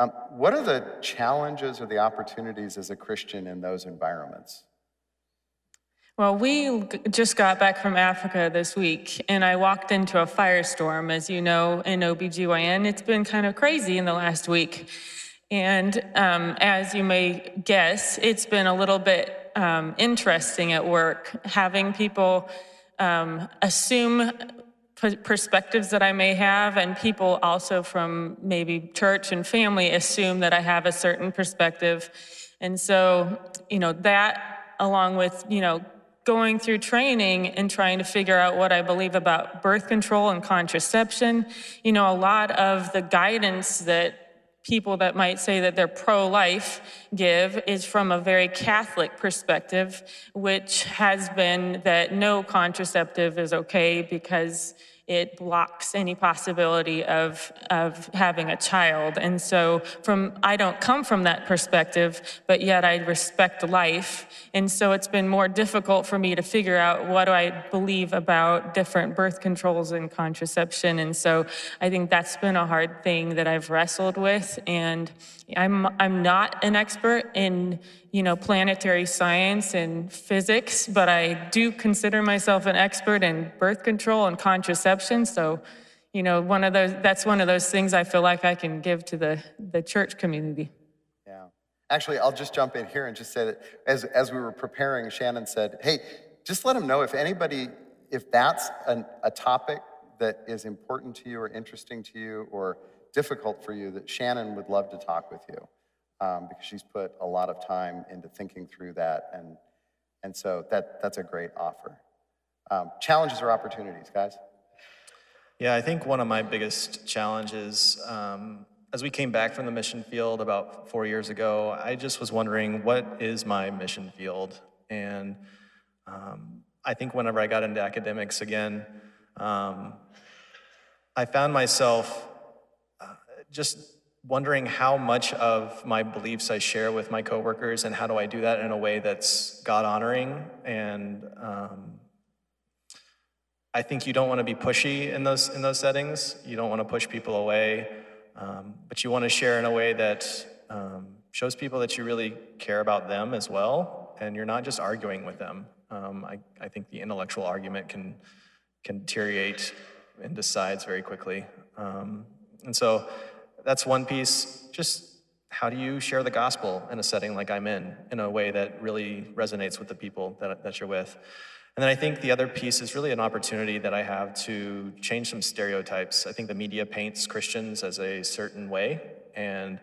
Um, what are the challenges or the opportunities as a Christian in those environments? Well, we just got back from Africa this week, and I walked into a firestorm. As you know, in OBGYN, it's been kind of crazy in the last week. And um, as you may guess, it's been a little bit um, interesting at work having people um, assume perspectives that I may have, and people also from maybe church and family assume that I have a certain perspective. And so, you know, that along with, you know, going through training and trying to figure out what I believe about birth control and contraception, you know, a lot of the guidance that people that might say that they're pro life give is from a very Catholic perspective, which has been that no contraceptive is okay because it blocks any possibility of, of having a child. And so from, I don't come from that perspective, but yet I respect life. And so it's been more difficult for me to figure out what do I believe about different birth controls and contraception. And so I think that's been a hard thing that I've wrestled with. And I'm, I'm not an expert in, you know, planetary science and physics, but I do consider myself an expert in birth control and contraception. So, you know, one of those, that's one of those things I feel like I can give to the, the church community. Yeah. Actually, I'll just jump in here and just say that as, as we were preparing, Shannon said, hey, just let them know if anybody, if that's an, a topic that is important to you or interesting to you or difficult for you, that Shannon would love to talk with you um, because she's put a lot of time into thinking through that. And, and so that, that's a great offer. Um, challenges or opportunities, guys? Yeah, I think one of my biggest challenges, um, as we came back from the mission field about four years ago, I just was wondering what is my mission field? And um, I think whenever I got into academics again, um, I found myself uh, just wondering how much of my beliefs I share with my coworkers and how do I do that in a way that's God honoring and um, I think you don't want to be pushy in those in those settings. You don't want to push people away, um, but you want to share in a way that um, shows people that you really care about them as well, and you're not just arguing with them. Um, I, I think the intellectual argument can can deteriorate into sides very quickly, um, and so that's one piece. Just how do you share the gospel in a setting like I'm in, in a way that really resonates with the people that, that you're with? And then I think the other piece is really an opportunity that I have to change some stereotypes. I think the media paints Christians as a certain way. And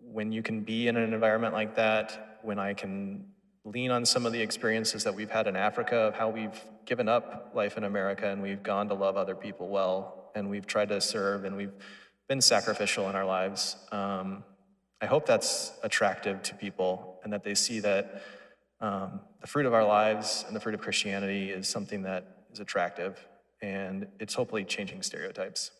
when you can be in an environment like that, when I can lean on some of the experiences that we've had in Africa of how we've given up life in America and we've gone to love other people well, and we've tried to serve and we've been sacrificial in our lives. Um, I hope that's attractive to people and that they see that um, the fruit of our lives and the fruit of Christianity is something that is attractive, and it's hopefully changing stereotypes.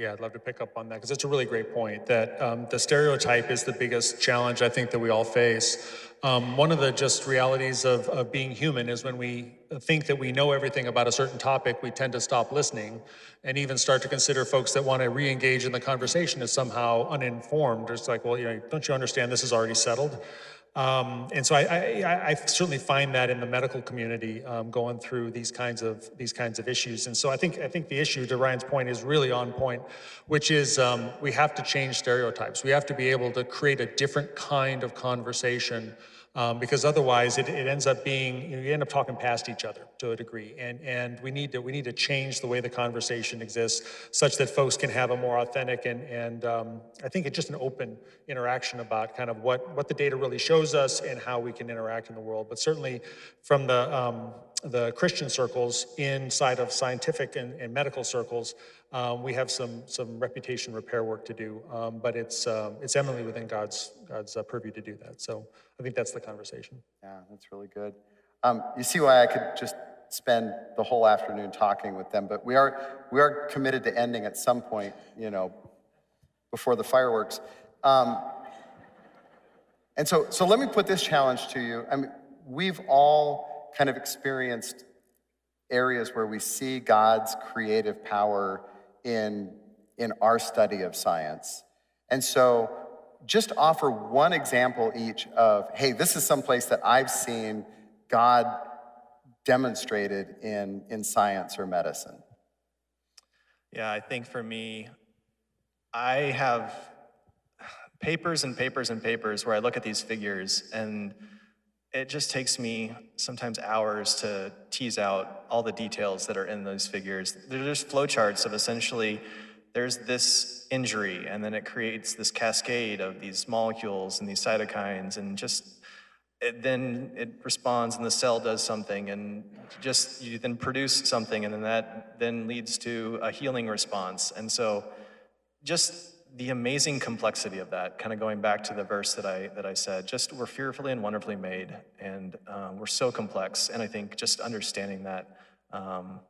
Yeah, I'd love to pick up on that because it's a really great point that um, the stereotype is the biggest challenge I think that we all face. Um, one of the just realities of, of being human is when we think that we know everything about a certain topic, we tend to stop listening and even start to consider folks that want to re engage in the conversation as somehow uninformed. It's like, well, you know, don't you understand this is already settled? Um, and so I, I, I, certainly find that in the medical community um, going through these kinds of these kinds of issues. And so I think I think the issue, to Ryan's point, is really on point, which is um, we have to change stereotypes. We have to be able to create a different kind of conversation um, because otherwise it, it ends up being you, know, you, end up talking past each other to a degree. And and we need to we need to change the way the conversation exists such that folks can have a more authentic and and um, I think it's just an open interaction about kind of what what the data really shows us and how we can interact in the world. But certainly from the um, the Christian circles inside of scientific and, and medical circles um, we have some some reputation repair work to do, um, but it's um, it's eminently within God's God's uh, purview to do that. So I think that's the conversation. Yeah, that's really good. Um, you see why I could just spend the whole afternoon talking with them, but we are we are committed to ending at some point. You know, before the fireworks. Um, and so so let me put this challenge to you. I mean, we've all kind of experienced areas where we see God's creative power in, in our study of science. And so just offer one example each of, hey, this is some place that I've seen God demonstrated in, in science or medicine. Yeah, I think for me, I have papers and papers and papers where I look at these figures and it just takes me sometimes hours to tease out all the details that are in those figures. They're just flowcharts of essentially there's this injury, and then it creates this cascade of these molecules and these cytokines, and just it, then it responds, and the cell does something, and just you then produce something, and then that then leads to a healing response. And so, just the amazing complexity of that, kind of going back to the verse that I that I said, just we're fearfully and wonderfully made, and um, we're so complex. And I think just understanding that um,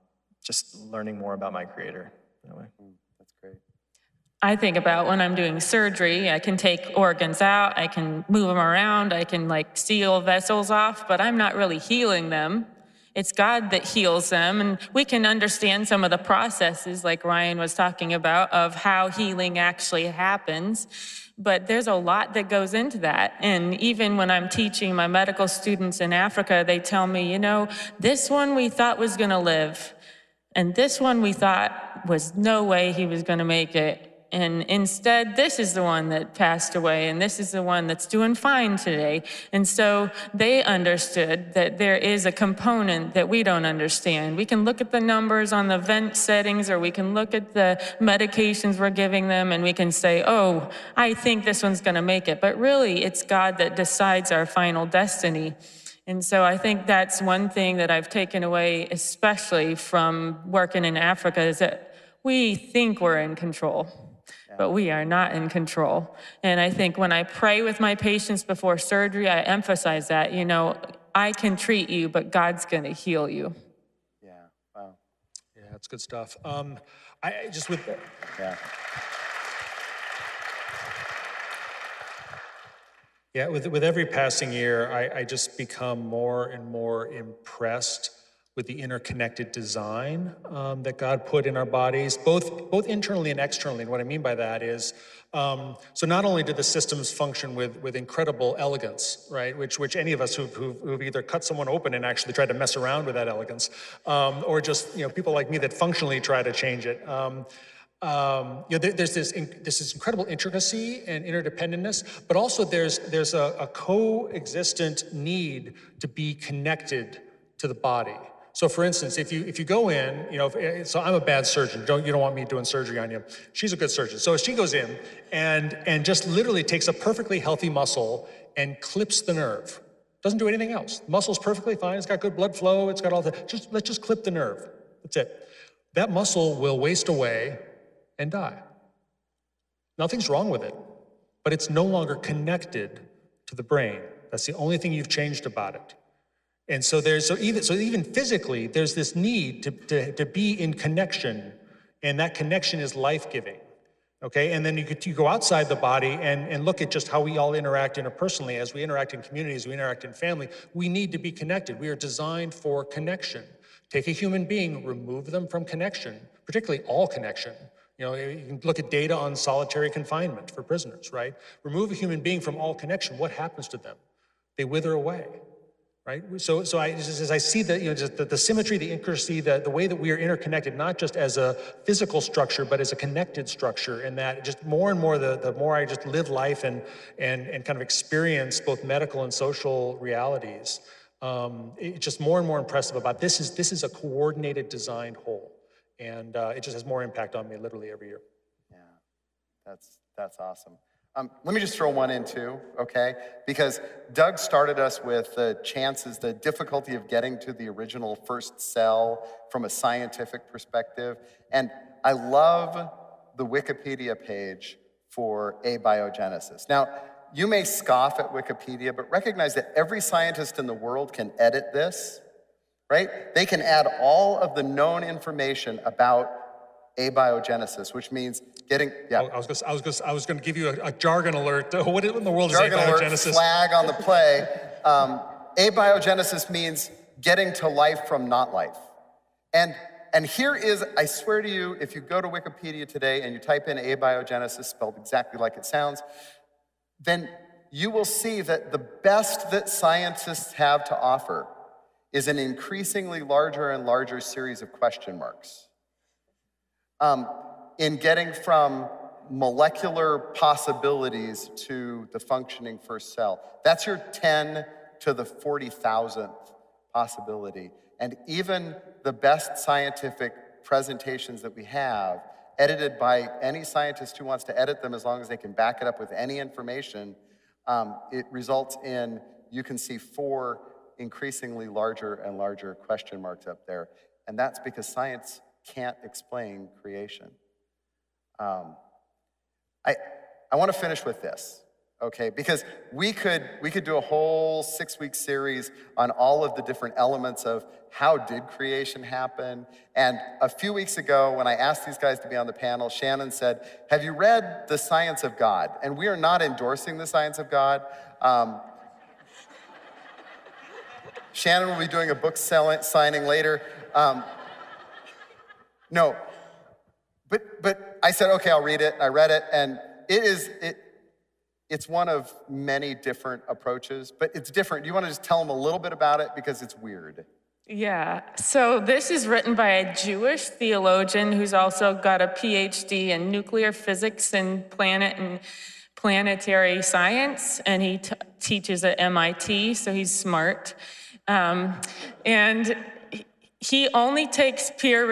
just learning more about my creator that way. I think about when I'm doing surgery, I can take organs out, I can move them around, I can like seal vessels off, but I'm not really healing them. It's God that heals them. And we can understand some of the processes, like Ryan was talking about, of how healing actually happens. But there's a lot that goes into that. And even when I'm teaching my medical students in Africa, they tell me, you know, this one we thought was going to live. And this one we thought was no way he was going to make it. And instead, this is the one that passed away, and this is the one that's doing fine today. And so they understood that there is a component that we don't understand. We can look at the numbers on the vent settings, or we can look at the medications we're giving them, and we can say, oh, I think this one's going to make it. But really, it's God that decides our final destiny. And so I think that's one thing that I've taken away, especially from working in Africa, is that we think we're in control but we are not in control. And I think when I pray with my patients before surgery, I emphasize that, you know, I can treat you, but God's going to heal you. Yeah. Wow. Yeah, that's good stuff. Um, I I just with Yeah. yeah with with every passing year, I, I just become more and more impressed with the interconnected design um, that God put in our bodies, both both internally and externally. And what I mean by that is, um, so not only do the systems function with with incredible elegance, right, which which any of us who've, who've, who've either cut someone open and actually tried to mess around with that elegance, um, or just you know people like me that functionally try to change it. Um, um, you know, there, there's this, this incredible intricacy and interdependentness, but also there's there's a, a coexistent need to be connected to the body. So for instance, if you if you go in, you know, if, eh, so I'm a bad surgeon. Don't you don't want me doing surgery on you. She's a good surgeon. So if she goes in and and just literally takes a perfectly healthy muscle and clips the nerve. Doesn't do anything else. The muscle's perfectly fine. It's got good blood flow. It's got all the just let's just clip the nerve. That's it. That muscle will waste away and die. Nothing's wrong with it, but it's no longer connected to the brain. That's the only thing you've changed about it. And so there's so even so even physically, there's this need to, to, to be in connection, and that connection is life-giving. Okay, and then you, could, you go outside the body and, and look at just how we all interact interpersonally. As we interact in communities, we interact in family, we need to be connected. We are designed for connection. Take a human being, remove them from connection, particularly all connection. You know, you can look at data on solitary confinement for prisoners, right? Remove a human being from all connection, what happens to them? They wither away right? So, so I, just, as I see the, you know, just the, the symmetry, the intricacy, the, the way that we are interconnected, not just as a physical structure, but as a connected structure, and that just more and more, the, the more I just live life and, and, and kind of experience both medical and social realities, um, it's just more and more impressive about this is, this is a coordinated, designed whole. And uh, it just has more impact on me literally every year. Yeah. That's, that's awesome. Um, let me just throw one in too, okay? Because Doug started us with the chances, the difficulty of getting to the original first cell from a scientific perspective. And I love the Wikipedia page for abiogenesis. Now, you may scoff at Wikipedia, but recognize that every scientist in the world can edit this, right? They can add all of the known information about abiogenesis, which means getting, yeah. I was gonna, I was gonna, I was gonna give you a, a jargon alert. What in the world Jargon is alert, abiogenesis? flag on the play. Um, abiogenesis means getting to life from not life. And, and here is, I swear to you, if you go to Wikipedia today and you type in abiogenesis, spelled exactly like it sounds, then you will see that the best that scientists have to offer is an increasingly larger and larger series of question marks um, in getting from molecular possibilities to the functioning first cell. That's your 10 to the 40,000th possibility. And even the best scientific presentations that we have, edited by any scientist who wants to edit them as long as they can back it up with any information, um, it results in you can see four increasingly larger and larger question marks up there. And that's because science can't explain creation. Um, I, I want to finish with this, okay? Because we could we could do a whole six week series on all of the different elements of how did creation happen. And a few weeks ago, when I asked these guys to be on the panel, Shannon said, "Have you read The Science of God?" And we are not endorsing the science of God. Um, Shannon will be doing a book signing later. Um, no, but but I said, okay, I'll read it. And I read it, and it is it. It's one of many different approaches, but it's different. Do you want to just tell them a little bit about it because it's weird? Yeah, so this is written by a Jewish theologian who's also got a PhD in nuclear physics and planet and planetary science, and he t- teaches at MIT, so he's smart. Um, and he only takes peer,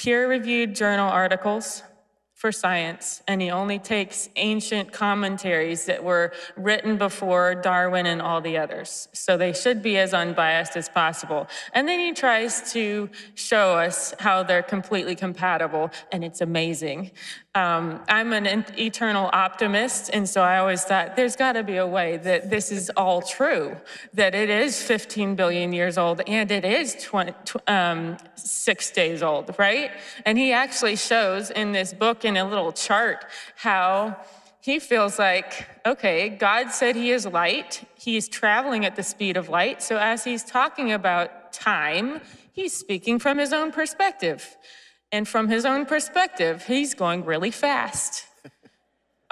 peer reviewed journal articles for science, and he only takes ancient commentaries that were written before Darwin and all the others. So they should be as unbiased as possible. And then he tries to show us how they're completely compatible, and it's amazing. Um, I'm an eternal optimist, and so I always thought there's got to be a way that this is all true, that it is 15 billion years old and it is 20, um, six days old, right? And he actually shows in this book in a little chart how he feels like, okay, God said he is light. He's traveling at the speed of light. So as he's talking about time, he's speaking from his own perspective. And from his own perspective, he's going really fast.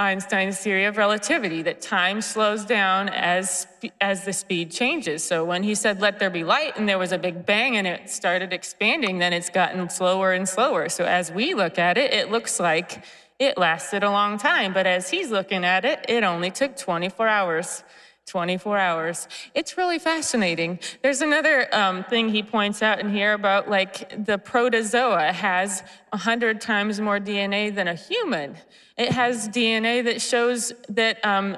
Einstein's theory of relativity that time slows down as, as the speed changes. So when he said, let there be light, and there was a big bang and it started expanding, then it's gotten slower and slower. So as we look at it, it looks like it lasted a long time. But as he's looking at it, it only took 24 hours. 24 hours. It's really fascinating. There's another um, thing he points out in here about like the protozoa has 100 times more DNA than a human. It has DNA that shows that um,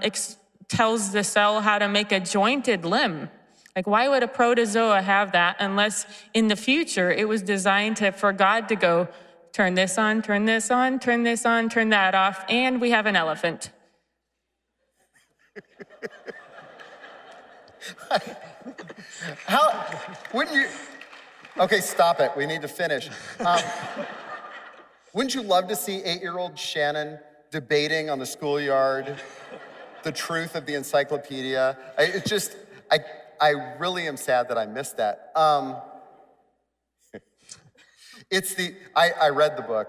tells the cell how to make a jointed limb. Like, why would a protozoa have that unless in the future it was designed to, for God to go, turn this on, turn this on, turn this on, turn that off, and we have an elephant. How wouldn't you? Okay, stop it. We need to finish. Um, wouldn't you love to see eight-year-old Shannon debating on the schoolyard the truth of the encyclopedia? I, it's just, I, I really am sad that I missed that. Um, it's the I, I read the book,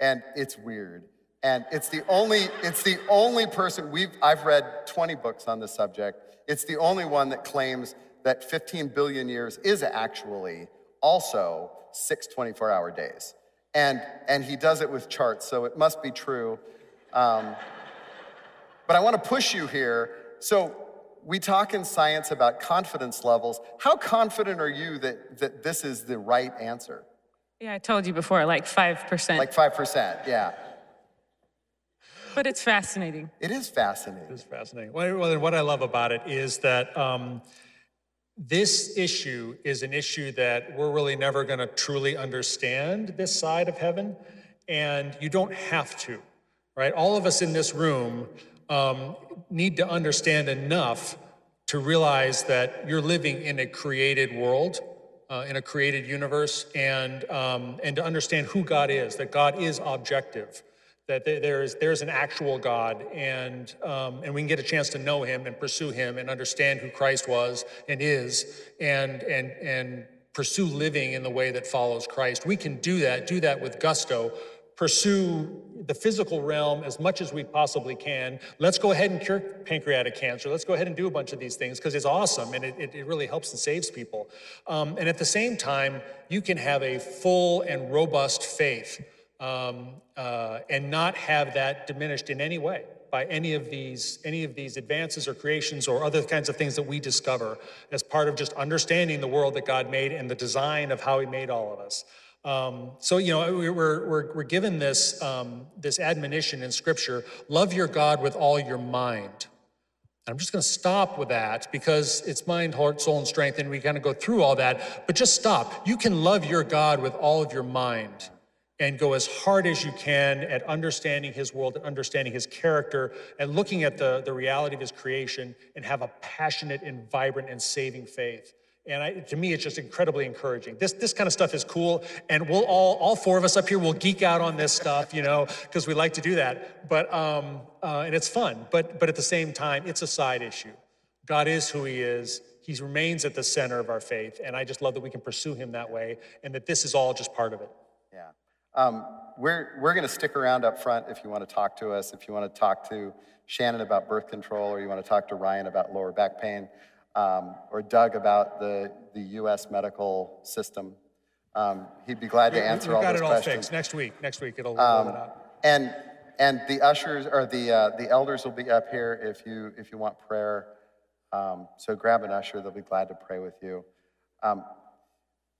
and it's weird. And it's the only, it's the only person we've I've read 20 books on this subject. It's the only one that claims that 15 billion years is actually also six 24 hour days. And, and he does it with charts, so it must be true. Um, but I want to push you here. So we talk in science about confidence levels. How confident are you that, that this is the right answer? Yeah, I told you before, like 5%. Like 5%, yeah. But it's fascinating. It is fascinating. It is fascinating. Well, well, and what I love about it is that um, this issue is an issue that we're really never going to truly understand this side of heaven, and you don't have to, right? All of us in this room um, need to understand enough to realize that you're living in a created world, uh, in a created universe, and um, and to understand who God is, that God is objective that there's there's an actual God, and um, and we can get a chance to know Him and pursue Him and understand who Christ was and is, and and and pursue living in the way that follows Christ. We can do that, do that with gusto. Pursue the physical realm as much as we possibly can. Let's go ahead and cure pancreatic cancer. Let's go ahead and do a bunch of these things because it's awesome and it, it, really helps and saves people. Um, and at the same time, you can have a full and robust faith um, uh, and not have that diminished in any way by any of these any of these advances or creations or other kinds of things that we discover as part of just understanding the world that God made and the design of how He made all of us. Um, so you know we're we're we're given this um, this admonition in Scripture: love your God with all your mind. I'm just going to stop with that because it's mind, heart, soul, and strength, and we kind of go through all that. But just stop. You can love your God with all of your mind and go as hard as you can at understanding his world and understanding his character and looking at the, the reality of his creation and have a passionate and vibrant and saving faith. And I, to me, it's just incredibly encouraging. This, this kind of stuff is cool. And we'll all, all four of us up here will geek out on this stuff, you know, because we like to do that. But, um, uh, and it's fun. But, but at the same time, it's a side issue. God is who he is. He remains at the center of our faith. And I just love that we can pursue him that way and that this is all just part of it. Yeah. Um, we're we're going to stick around up front if you want to talk to us, if you want to talk to Shannon about birth control, or you want to talk to Ryan about lower back pain, um, or Doug about the, the U.S. medical system. Um, he'd be glad to answer We- answer We've got it all questions. fixed. Next week, next week it'll roll it out. And and the ushers or the uh, the elders will be up here if you if you want prayer. Um, so grab an usher; they'll be glad to pray with you. Um,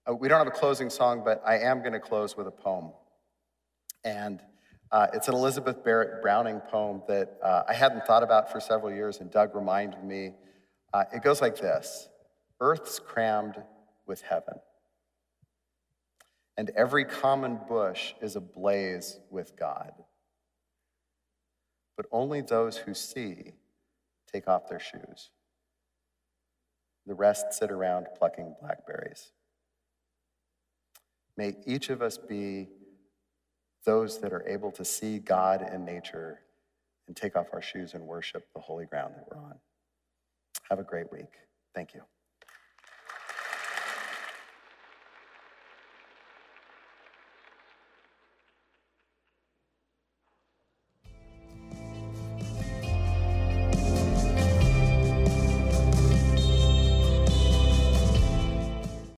uh, we don't have a closing song, but I am going to close with a poem, and uh, it's an Elizabeth Barrett Browning poem that uh, I hadn't thought about for several years, and Doug reminded me. Uh, it goes like this: Earth's crammed with heaven and every common bush is ablaze with God. But only those who see take off their shoes. The rest sit around plucking blackberries. May each of us be those that are able to see God in nature and take off our shoes and worship the holy ground that we're on. Have a great week. Thank you.